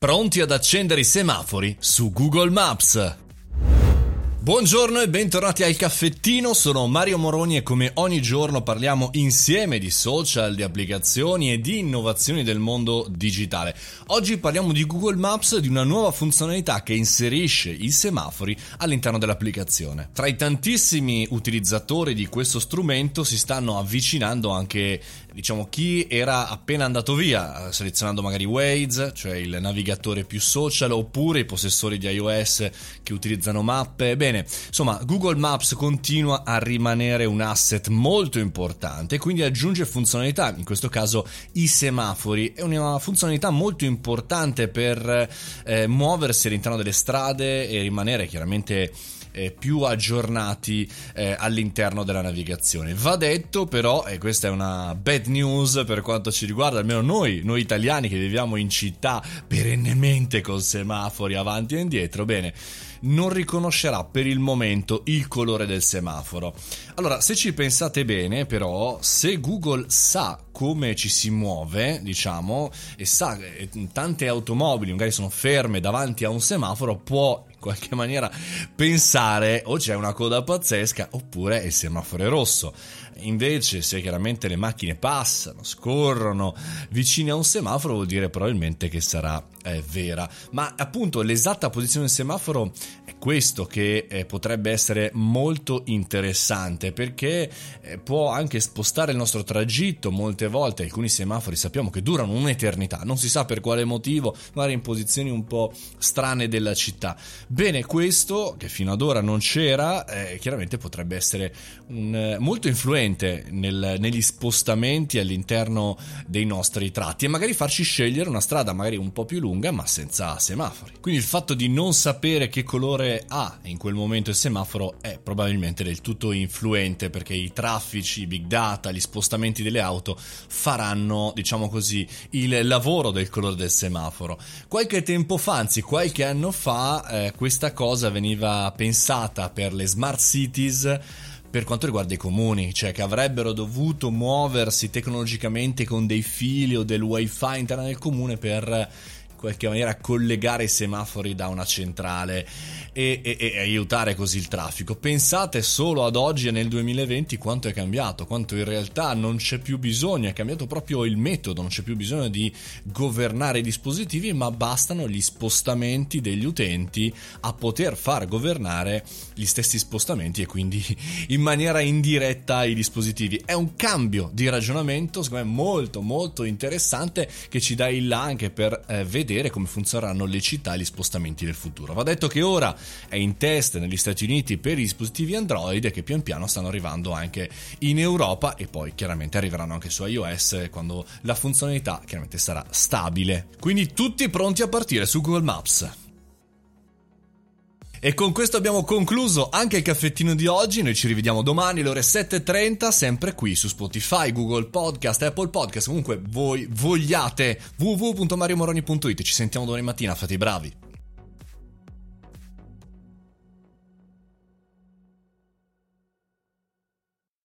Pronti ad accendere i semafori su Google Maps? Buongiorno e bentornati al caffettino, sono Mario Moroni e come ogni giorno parliamo insieme di social, di applicazioni e di innovazioni del mondo digitale. Oggi parliamo di Google Maps, di una nuova funzionalità che inserisce i semafori all'interno dell'applicazione. Tra i tantissimi utilizzatori di questo strumento si stanno avvicinando anche diciamo chi era appena andato via, selezionando magari Waze, cioè il navigatore più social, oppure i possessori di iOS che utilizzano mappe. Bene, insomma, Google Maps continua a rimanere un asset molto importante, quindi aggiunge funzionalità, in questo caso i semafori, è una funzionalità molto importante per eh, muoversi all'interno delle strade e rimanere chiaramente eh, più aggiornati eh, all'interno della navigazione. Va detto però, e questa è una bad news per quanto ci riguarda, almeno noi, noi italiani che viviamo in città perennemente con semafori avanti e indietro, bene, non riconoscerà per il momento il colore del semaforo. Allora, se ci pensate bene, però, se Google sa come ci si muove, diciamo, e sa che tante automobili magari sono ferme davanti a un semaforo, può qualche maniera pensare o c'è una coda pazzesca oppure il semaforo è rosso. Invece, se chiaramente le macchine passano, scorrono vicine a un semaforo, vuol dire probabilmente che sarà eh, vera. Ma appunto l'esatta posizione del semaforo è questo che eh, potrebbe essere molto interessante perché eh, può anche spostare il nostro tragitto molte volte. Alcuni semafori sappiamo che durano un'eternità, non si sa per quale motivo, magari in posizioni un po' strane della città. Bene, questo che fino ad ora non c'era, eh, chiaramente potrebbe essere un, eh, molto influente nel, negli spostamenti all'interno dei nostri tratti e magari farci scegliere una strada magari un po' più lunga ma senza semafori. Quindi il fatto di non sapere che colore ha in quel momento il semaforo è probabilmente del tutto influente perché i traffici, i big data, gli spostamenti delle auto faranno, diciamo così, il lavoro del colore del semaforo. Qualche tempo fa, anzi qualche anno fa, eh, questa cosa veniva pensata per le smart cities per quanto riguarda i comuni, cioè che avrebbero dovuto muoversi tecnologicamente con dei fili o del wifi interno del comune per qualche maniera collegare i semafori da una centrale e, e, e, aiutare così il traffico. Pensate solo ad oggi e nel 2020 quanto è cambiato, quanto in realtà non c'è più bisogno, è cambiato proprio il metodo, non c'è più bisogno di governare i dispositivi, ma bastano gli spostamenti degli utenti a poter far governare gli stessi spostamenti e quindi in maniera indiretta i dispositivi. È un cambio di ragionamento, secondo me molto molto interessante che ci dà il là anche per eh, vedere come funzioneranno le città e gli spostamenti del futuro. Va detto che ora è in test negli Stati Uniti per i dispositivi Android che pian piano stanno arrivando anche in Europa e poi chiaramente arriveranno anche su iOS quando la funzionalità chiaramente sarà stabile. Quindi tutti pronti a partire su Google Maps. E con questo abbiamo concluso anche il caffettino di oggi. Noi ci rivediamo domani alle ore 7.30, sempre qui su Spotify, Google Podcast, Apple Podcast. Comunque voi vogliate www.mariomoroni.it. Ci sentiamo domani mattina, fate i bravi.